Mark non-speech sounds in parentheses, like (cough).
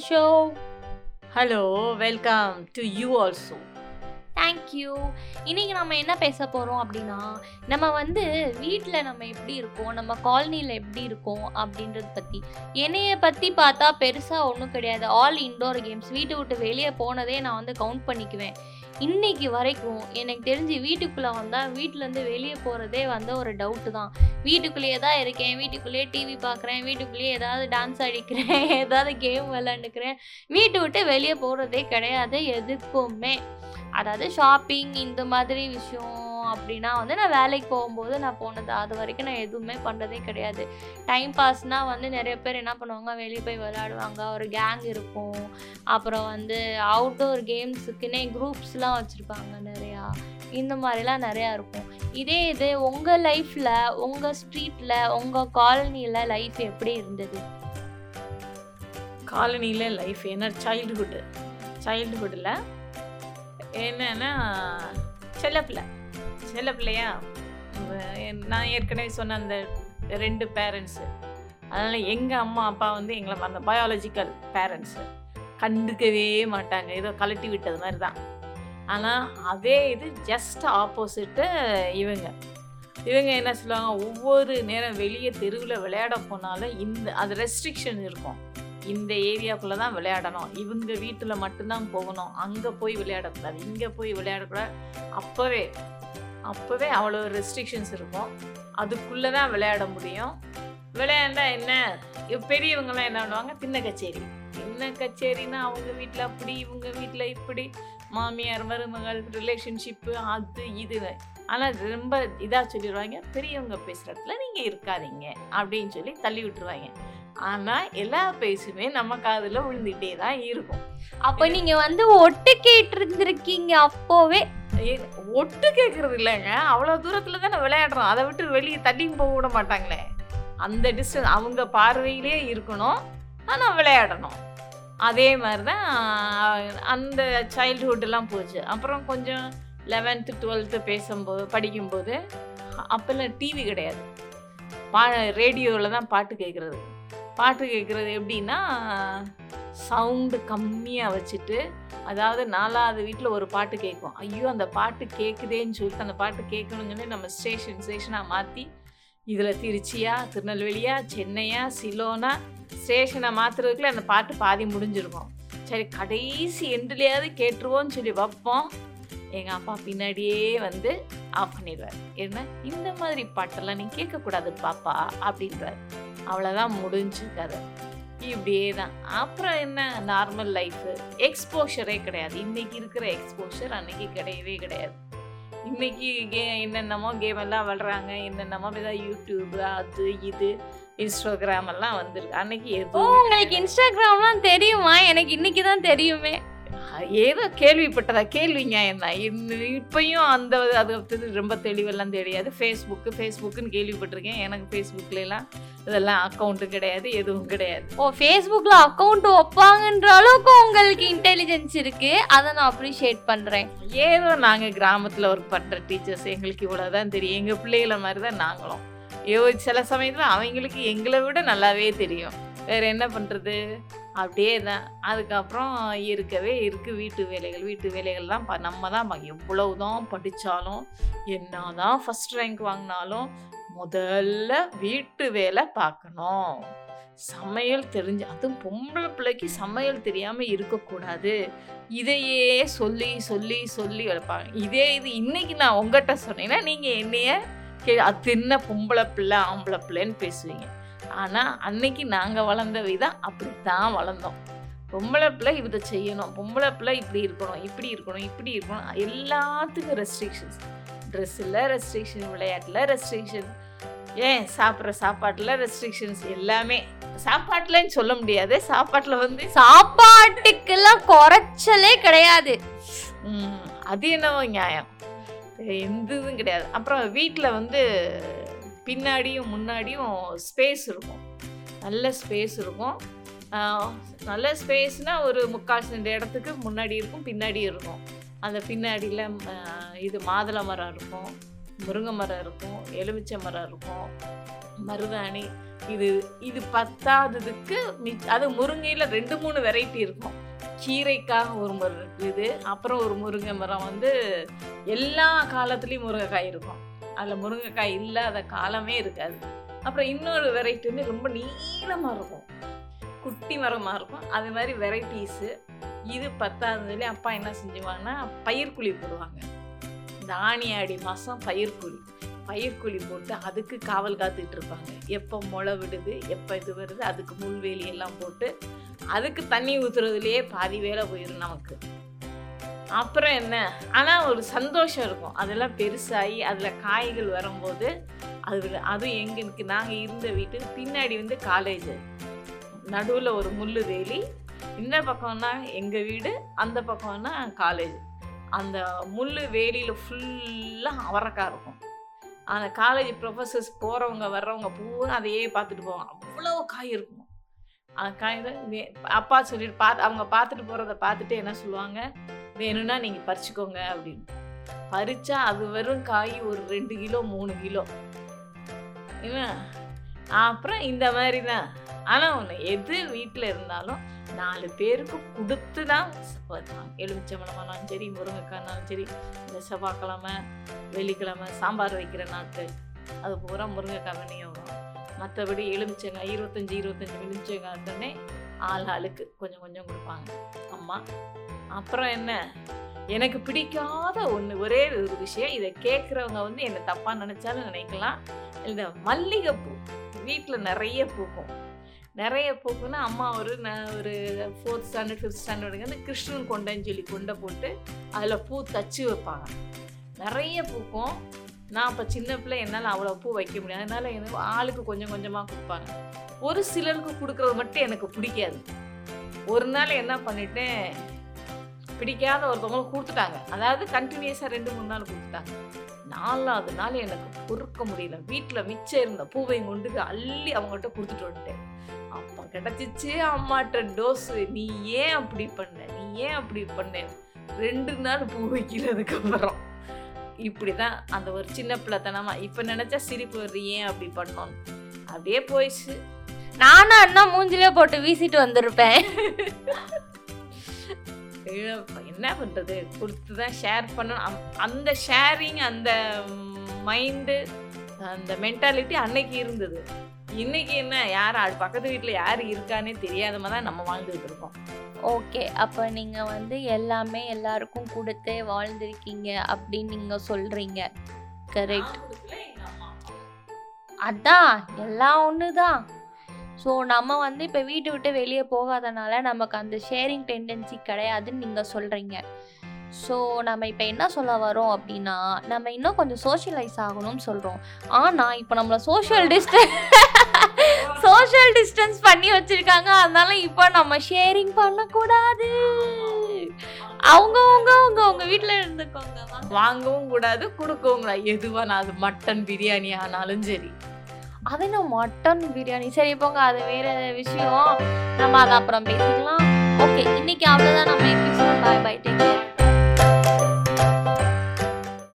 the show. Hello welcome to you also thank you இன்னைக்கு நம்ம என்ன பேச போகிறோம் அப்படின்னா நம்ம வந்து வீட்டில் நம்ம எப்படி இருக்கோம் நம்ம காலனியில் எப்படி இருக்கோம் அப்படின்றத பற்றி என்னைய பற்றி பார்த்தா பெருசாக ஒன்றும் கிடையாது. ஆல் இன்டோர் கேம்ஸ் வீட்டை விட்டு வெளியே போனதே நான் வந்து கவுண்ட் பண்ணிக்குவேன். இன்னைக்கு வரைக்கும் எனக்கு தெரிஞ்சு வீட்டுக்குள்ளே வந்தால் வீட்டிலேருந்து வெளியே போகிறதே வந்து ஒரு டவுட்டு தான். வீட்டுக்குள்ளேயே தான் இருக்கேன் வீட்டுக்குள்ளேயே டிவி பார்க்குறேன் வீட்டுக்குள்ளேயே ஏதாவது டான்ஸ் அடிக்கிறேன் (laughs) ஏதாவது கேம் விளாண்டுக்கிறேன் வீட்டை விட்டு வெளியே போகிறதே கிடையாது எதுக்குமே. அதாவது ஷாப்பிங் இந்த மாதிரி விஷயம் அப்படின்னா வந்து நான் வேலைக்கு போகும்போது நான் போனது அது வரைக்கும் நான் எதுவுமே பண்ணுறதே கிடையாது. டைம் பாஸ்னால் வந்து நிறைய பேர் என்ன பண்ணுவாங்க வெளியே போய் விளையாடுவாங்க. ஒரு கேங் இருக்கும். அப்புறம் வந்து அவுட்டோர் கேம்ஸுக்குன்னே குரூப்ஸ்லாம் வச்சுருப்பாங்க நிறையா. இந்த மாதிரிலாம் நிறையா இருக்கும். இதே இது உங்கள் லைஃப்பில் உங்கள் ஸ்ட்ரீட்டில் உங்கள் காலனியில் லைஃப் எப்படி இருந்தது? காலனியில் லைஃப் என்ன? சைல்டுஹுட்டு சைல்டுஹுட்டில் என்னன்னா செல்லப்பில்லை செல்ல பிள்ளையா? நான் ஏற்கனவே சொன்ன அந்த ரெண்டு பேரண்ட்ஸு அதனால் எங்கள் அம்மா அப்பா வந்து எங்களை அந்த பயாலஜிக்கல் பேரண்ட்ஸு கண்டுக்கவே மாட்டாங்க. ஏதோ கலட்டி விட்டது மாதிரி தான் ஆனால் அதே இது ஜஸ்ட் ஆப்போசிட்டு இவங்க. இவங்க என்ன சொல்லுவாங்க? ஒவ்வொரு நேரம் வெளியே தெருவில் விளையாட போனாலும் இந்த அது ரெஸ்ட்ரிக்ஷன் இருக்கும். இந்த ஏரியாக்குள்ளே தான் விளையாடணும். இவங்க வீட்டில் மட்டும்தான் போகணும். அங்கே போய் விளையாடக்கூடாது. இங்கே போய் விளையாடக்கூடாது. அப்போவே அப்போவே அவ்வளோ ரெஸ்ட்ரிக்ஷன்ஸ் இருக்கும். அதுக்குள்ளே தான் விளையாட முடியும். விளையாண்டா என்ன? இப்ப என்ன பண்ணுவாங்க? திண்ண கச்சேரி திண்ண கச்சேரின்னா அவங்க வீட்டில் அப்படி இவங்க வீட்டில் இப்படி. மாமியார் மருமகள் ரிலேஷன்ஷிப்பு அது இது. ஆனால் ரொம்ப இதாக சொல்லிடுவாங்க. பெரியவங்க பேசுகிறதுல நீங்கள் இருக்காதீங்க அப்படின்னு சொல்லி தள்ளி விட்டுருவாங்க. ஆனால் எல்லா பேசுமே நம்ம காதில் விழுந்துகிட்டே தான் இருக்கும். அப்போ நீங்கள் வந்து ஒட்டு கேட்டிருந்திருக்கீங்க அப்போவே. ஒட்டு கேட்கறது இல்லைங்க. அவ்வளோ தூரத்தில் தானே விளையாடுறோம். அதை விட்டு வெளியே தள்ளியும் போக விட மாட்டாங்களே. அந்த டிஸ்டன்ஸ் அவங்க பார்வையிலே இருக்கணும். ஆனால் விளையாடணும். அதே மாதிரி தான் அந்த சைல்டுஹுட்டெல்லாம் போச்சு. அப்புறம் கொஞ்சம் லெவன்த்து டுவெல்த்து பேசும்போது படிக்கும்போது அப்போல்லாம் டிவி கிடையாது. பா ரேடியோவில் தான் பாட்டு கேட்குறது. பாட்டு கேட்குறது எப்படின்னா சவுண்டு கம்மியாக வச்சுட்டு அதாவது நாலாவது வீட்டில் ஒரு பாட்டு கேட்கும். ஐயோ அந்த பாட்டு கேட்குதேன்னு சொல்லிட்டு அந்த பாட்டு கேட்கணும்னு சொல்லி நம்ம ஸ்டேஷன் ஸ்டேஷனாக மாற்றி இதில் திருச்சியா திருநெல்வேலியா சென்னையா சிலோனா ஸ்டேஷனை மாற்றுறதுக்குள்ள அந்த பாட்டு பாதி முடிஞ்சிருக்கும். சரி கடைசி எண்டுலையாவது கேட்டுருவோன்னு சொல்லி வைப்போம். எங்கள் அப்பா பின்னாடியே வந்து ஆஃப் பண்ணிடுவார். என்ன? இந்த மாதிரி பாட்டெல்லாம் நீ கேட்கக்கூடாது பாப்பா அப்படின்றார். அவ்வளோதான் முடிஞ்சு கதை. இப்படியே தான் அப்புறம் என்ன? நார்மல் லைஃபு எக்ஸ்போஷரே கிடையாது. இன்றைக்கி இருக்கிற எக்ஸ்போஷர் அன்னைக்கு கிடையவே கிடையாது. இன்றைக்கி கே என்னென்னமோ கேம் எல்லாம் விளாட்றாங்க என்னென்னமோ ஏதாவது யூடியூப் அது இது இன்ஸ்டாகிராம் எல்லாம் வந்திருக்கு. அன்னைக்கு எதுவும் உங்களுக்கு இன்ஸ்டாகிராம்லாம் தெரியுமா? எனக்கு இன்னைக்கு தான் தெரியுமே. ஏதோ கேள்விப்பட்டதா? கேள்விங்க என்ன இன்னும் இப்பயும் அந்த அது பத்தி ரொம்ப தெளிவெல்லாம் தெரியாது. ஃபேஸ்புக்கு ஃபேஸ்புக்குன்னு கேள்விப்பட்டிருக்கேன். எனக்கு ஃபேஸ்புக்கில் எல்லாம் இதெல்லாம் அக்கௌண்ட்டு கிடையாது எதுவும் கிடையாது. ஓ ஃபேஸ்புக்கில் அக்கௌண்ட் வைப்பாங்கன்ற அளவுக்கு உங்களுக்கு இன்டெலிஜென்ஸ் இருக்கு. அதை நான் அப்ரிஷியேட் பண்ணுறேன் ஏதோ நாங்கள் கிராமத்தில் ஒர்க் பண்ணுற டீச்சர்ஸ் எங்களுக்கு இவ்வளோதான் தெரியும். எங்கள் பிள்ளைகள மாதிரி தான் நாங்களும். ஐயோ சில சமயத்தில் அவங்களுக்கு எங்களை விட நல்லாவே தெரியும். வேறு என்ன பண்ணுறது அப்படியே தான் அதுக்கப்புறம் இருக்கவே இருக்குது வீட்டு வேலைகள். வீட்டு வேலைகள்லாம் ப நம்ம தான் ப- எவ்வளவு தான் படித்தாலும் என்ன தான் ஃபஸ்ட் ரேங்க் வாங்கினாலும் முதல்ல வீட்டு வேலை பார்க்கணும். சமையல் தெரிஞ்சு அதுவும் பொம்பளை பிள்ளைக்கு சமையல் தெரியாமல் இருக்கக்கூடாது. இதையே சொல்லி சொல்லி சொல்லி வளர்ப்பாங்க. இதே இது இன்றைக்கி நான் உங்ககிட்ட சொன்னீங்கன்னா நீங்கள் என்னைய கே அது என்ன பொம்பளை பிள்ளை ஆம்பளை பிள்ளைன்னு பேசுவீங்க. ஆனால் அன்னைக்கு நாங்கள் வளர்ந்த விதம் அப்படித்தான் வளர்ந்தோம். பொம்பளை பிள்ளை இதை செய்யணும் பொம்பளை பிள்ளை இப்படி இருக்கணும் இப்படி இருக்கணும் இப்படி இருக்கணும் எல்லாத்துக்கும் ரெஸ்ட்ரிக்ஷன்ஸ் ட்ரெஸ்ஸில் ரெஸ்ட்ரிக்ஷன் விளையாட்டில் ரெஸ்ட்ரிக்ஷன் ஏன் சாப்பிட்ற சாப்பாட்டில் ரெஸ்ட்ரிக்ஷன்ஸ் எல்லாமே. சாப்பாட்டில்ன்னு சொல்ல முடியாது சாப்பாட்டில் வந்து சாப்பாட்டுக்கெல்லாம் குறைச்சலே கிடையாது. அது என்னவோ நியாயம். எந்த இதுவும் கிடையாது. அப்புறம் வீட்டில் வந்து பின்னாடியும் முன்னாடியும் ஸ்பேஸ் இருக்கும். நல்ல ஸ்பேஸ் இருக்கும். நல்ல ஸ்பேஸ்னால் ஒரு முக்கால் சென்ட் இடத்துக்கு முன்னாடி இருக்கும் பின்னாடி இருக்கும். அந்த பின்னாடியில் இது மாதுளை மரம் இருக்கும் முருங்கை மரம் இருக்கும் எலுமிச்சை மரம் இருக்கும் மருதாணி. இது இது பத்தாததுக்கு மி அது முருங்கையில் ரெண்டு மூணு வெரைட்டி இருக்கும். கீரைக்காக ஒரு மரம் இது அப்புறம் ஒரு முருங்கை மரம் வந்து எல்லா காலத்துலேயும் முருங்கைக்காய் இருக்கும். அதில் முருங்கைக்காய் இல்லாத காலமே இருக்காது. அப்புறம் இன்னொரு வெரைட்டி வந்து ரொம்ப நீளமாக இருக்கும். குட்டி மரமாக இருக்கும். அது மாதிரி வெரைட்டிஸு இது பத்தாததுலேயே அப்பா என்ன செஞ்சுவாங்கன்னா பயிர்குழி போடுவாங்க. இந்த ஆணி ஆடி மாதம் பயிர்க்குழி பயிர்குழி போட்டு அதுக்கு காவல் காத்துட்டு இருப்பாங்க. எப்போ முளை விடுது எப்போ இது வருது அதுக்கு முள்வேலி எல்லாம் போட்டு அதுக்கு தண்ணி ஊற்றுறதுலேயே பாதி வேலை போயிடும் நமக்கு. அப்புறம் என்ன? ஆனால் ஒரு சந்தோஷம் இருக்கும். அதெல்லாம் பெருசாகி அதில் காய்கள் வரும்போது அது அதுவும் எங்களுக்கு நாங்கள் இருந்த வீட்டுக்கு பின்னாடி வந்து காலேஜ் நடுவில் ஒரு முள்ளு வேலி. இந்த பக்கம்னா எங்கள் வீடு அந்த பக்கம்னா காலேஜ் அந்த முள்ளு வேலியில் ஃபுல்லாக அவரக்காய் இருக்கும். அந்த காலேஜ் ப்ரொஃபஸர்ஸ் போகிறவங்க வர்றவங்க பூரா அதையே பார்த்துட்டு போவாங்க. அவ்வளோ காய் இருக்கும். அந்த காய் அப்பா சொல்லிட்டு பார்த்து அவங்க பார்த்துட்டு போகிறத பார்த்துட்டு என்ன சொல்லுவாங்க? வேணும்னா நீங்கள் பறிச்சுக்கோங்க அப்படின்னு. பறித்தா அது வெறும் காய் ஒரு ரெண்டு கிலோ மூணு கிலோ. என்ன? அப்புறம் இந்த மாதிரி தான் ஆனால் ஒன்று எது வீட்டில் இருந்தாலும் நாலு பேருக்கு கொடுத்து தான் எலுமிச்சம்பழமானாலும் சரி முருங்கைக்காய்னாலும் சரி இந்த செவ்வாய்க்கிழமை வெள்ளிக்கிழமை சாம்பார் வைக்கிற நாட்கள். அது பூரா முருங்கைக்காய் வெண்ணியும் வரும். மற்றபடி எலுமிச்சங்காய் இருபத்தஞ்சி இருபத்தஞ்சி எலுமிச்சங்காய் தானே ஆள் ஆளுக்கு கொஞ்சம் கொஞ்சம் கொடுப்பாங்க. அம்மா அப்புறம் என்ன? எனக்கு பிடிக்காத ஒன்று ஒரே ஒரு விஷயம் இதை கேட்குறவங்க வந்து என்னை தப்பாக நினச்சாலும் நினைக்கலாம். இந்த மல்லிகைப்பூ வீட்டில் நிறைய பூக்கும். நிறைய பூக்குன்னா அம்மா ஒரு நான் ஒரு ஃபோர்த் ஸ்டாண்டர்ட் ஃபிஃப்த் ஸ்டாண்டர்டுக்கு வந்து கிருஷ்ணன் கொண்டைன்னு சொல்லி கொண்டை போட்டு அதில் பூ தச்சு வைப்பாங்க. நிறைய பூக்கும். நான் அப்போ சின்ன பிள்ளை என்னால் அவ்வளோ பூ வைக்க முடியாது. அதனால் எனக்கு ஆளுக்கு கொஞ்சம் கொஞ்சமாக கொடுப்பாங்க. ஒரு சிலருக்கு கொடுக்குறது மட்டும் எனக்கு பிடிக்காது. ஒரு நாள் என்ன பண்ணிட்டேன் பிடிக்காத ஒருத்தவங்களுக்கு கொடுத்துட்டாங்க. அதாவது கண்டினியூஸாக ரெண்டு மூணு நாள் கொடுத்துட்டாங்க. நாலாவது நாள் எனக்கு பொறுக்க முடியல. வீட்டில் மிச்சம் இருந்த பூவையும் கொண்டு அள்ளி அவங்ககிட்ட கொடுத்துட்டு வந்துட்டேன். அப்போ கிடச்சிச்சு அம்மாட்ட டோஸு நீ ஏன் அப்படி பண்ண? நீ ஏன் அப்படி பண்ண? ரெண்டு நாள் பூ வைக்கிறதுக்கு அப்புறம். இப்படி தான் அந்த ஒரு சின்ன பிள்ளைத்தனமா. இப்போ நினச்சா சிரிப்பு வருது ஏன் அப்படி பண்ணோன்னு அப்படியே போயிடுச்சு. நானும் அண்ணா மூஞ்சிலே போட்டு வீசிட்டு வந்திருப்பேன். (laughs) என்ன பண்ணுறது கொடுத்து தான் ஷேர் பண்ணணும் அந்த ஷேரிங் அந்த மைண்டு அந்த மென்டாலிட்டி அன்னைக்கு இருந்தது. இன்னைக்கு என்ன? யார் பக்கத்து வீட்டில் யார் இருக்கானே தெரியாதமா தான் நம்ம வாழ்ந்துகிட்டு இருக்கோம். ஓகே அப்போ நீங்கள் வந்து எல்லாமே எல்லாருக்கும் கொடுத்தே வாழ்ந்திருக்கீங்க அப்படின்னு நீங்கள் சொல்கிறீங்க கரெக்ட் அதான் எல்லாம் ஒன்று தான் ஸோ நம்ம வந்து இப்போ வீட்டை விட்டு வெளியே போகாதனால நமக்கு அந்த ஷேரிங் டெண்டன்சி கிடையாதுன்னு நீங்கள் சொல்கிறீங்க ஸோ நம்ம இப்போ என்ன சொல்ல வரோம் அப்படின்னா நம்ம இன்னும் கொஞ்சம் சோஷியலைஸ் ஆகணும்னு சொல்கிறோம் ஆனால் இப்போ நம்மளை சோஷியல் டிஸ்டன்ஸ் சோஷியல் டிஸ்டன்ஸ் பண்ணி வச்சிருக்காங்க. அதனால இப்போ நம்ம ஷேரிங் பண்ணக்கூடாது. அவங்க அவங்க அவங்க அவங்க வீட்டில் இருந்துக்கோங்க. வாங்கவும் கூடாது கொடுக்கவும் கூடாது. எதுவா நான் அது மட்டன் பிரியாணி ஆனாலும் சரி. அது என்ன மட்டன் பிரியாணி சரி போங்க அது வேற விஷயம். நம்ம அதை அப்புறம் பேசிக்கலாம். ஓகே இன்னைக்கு அவ்வளோதான் நம்ம episode bye bye take care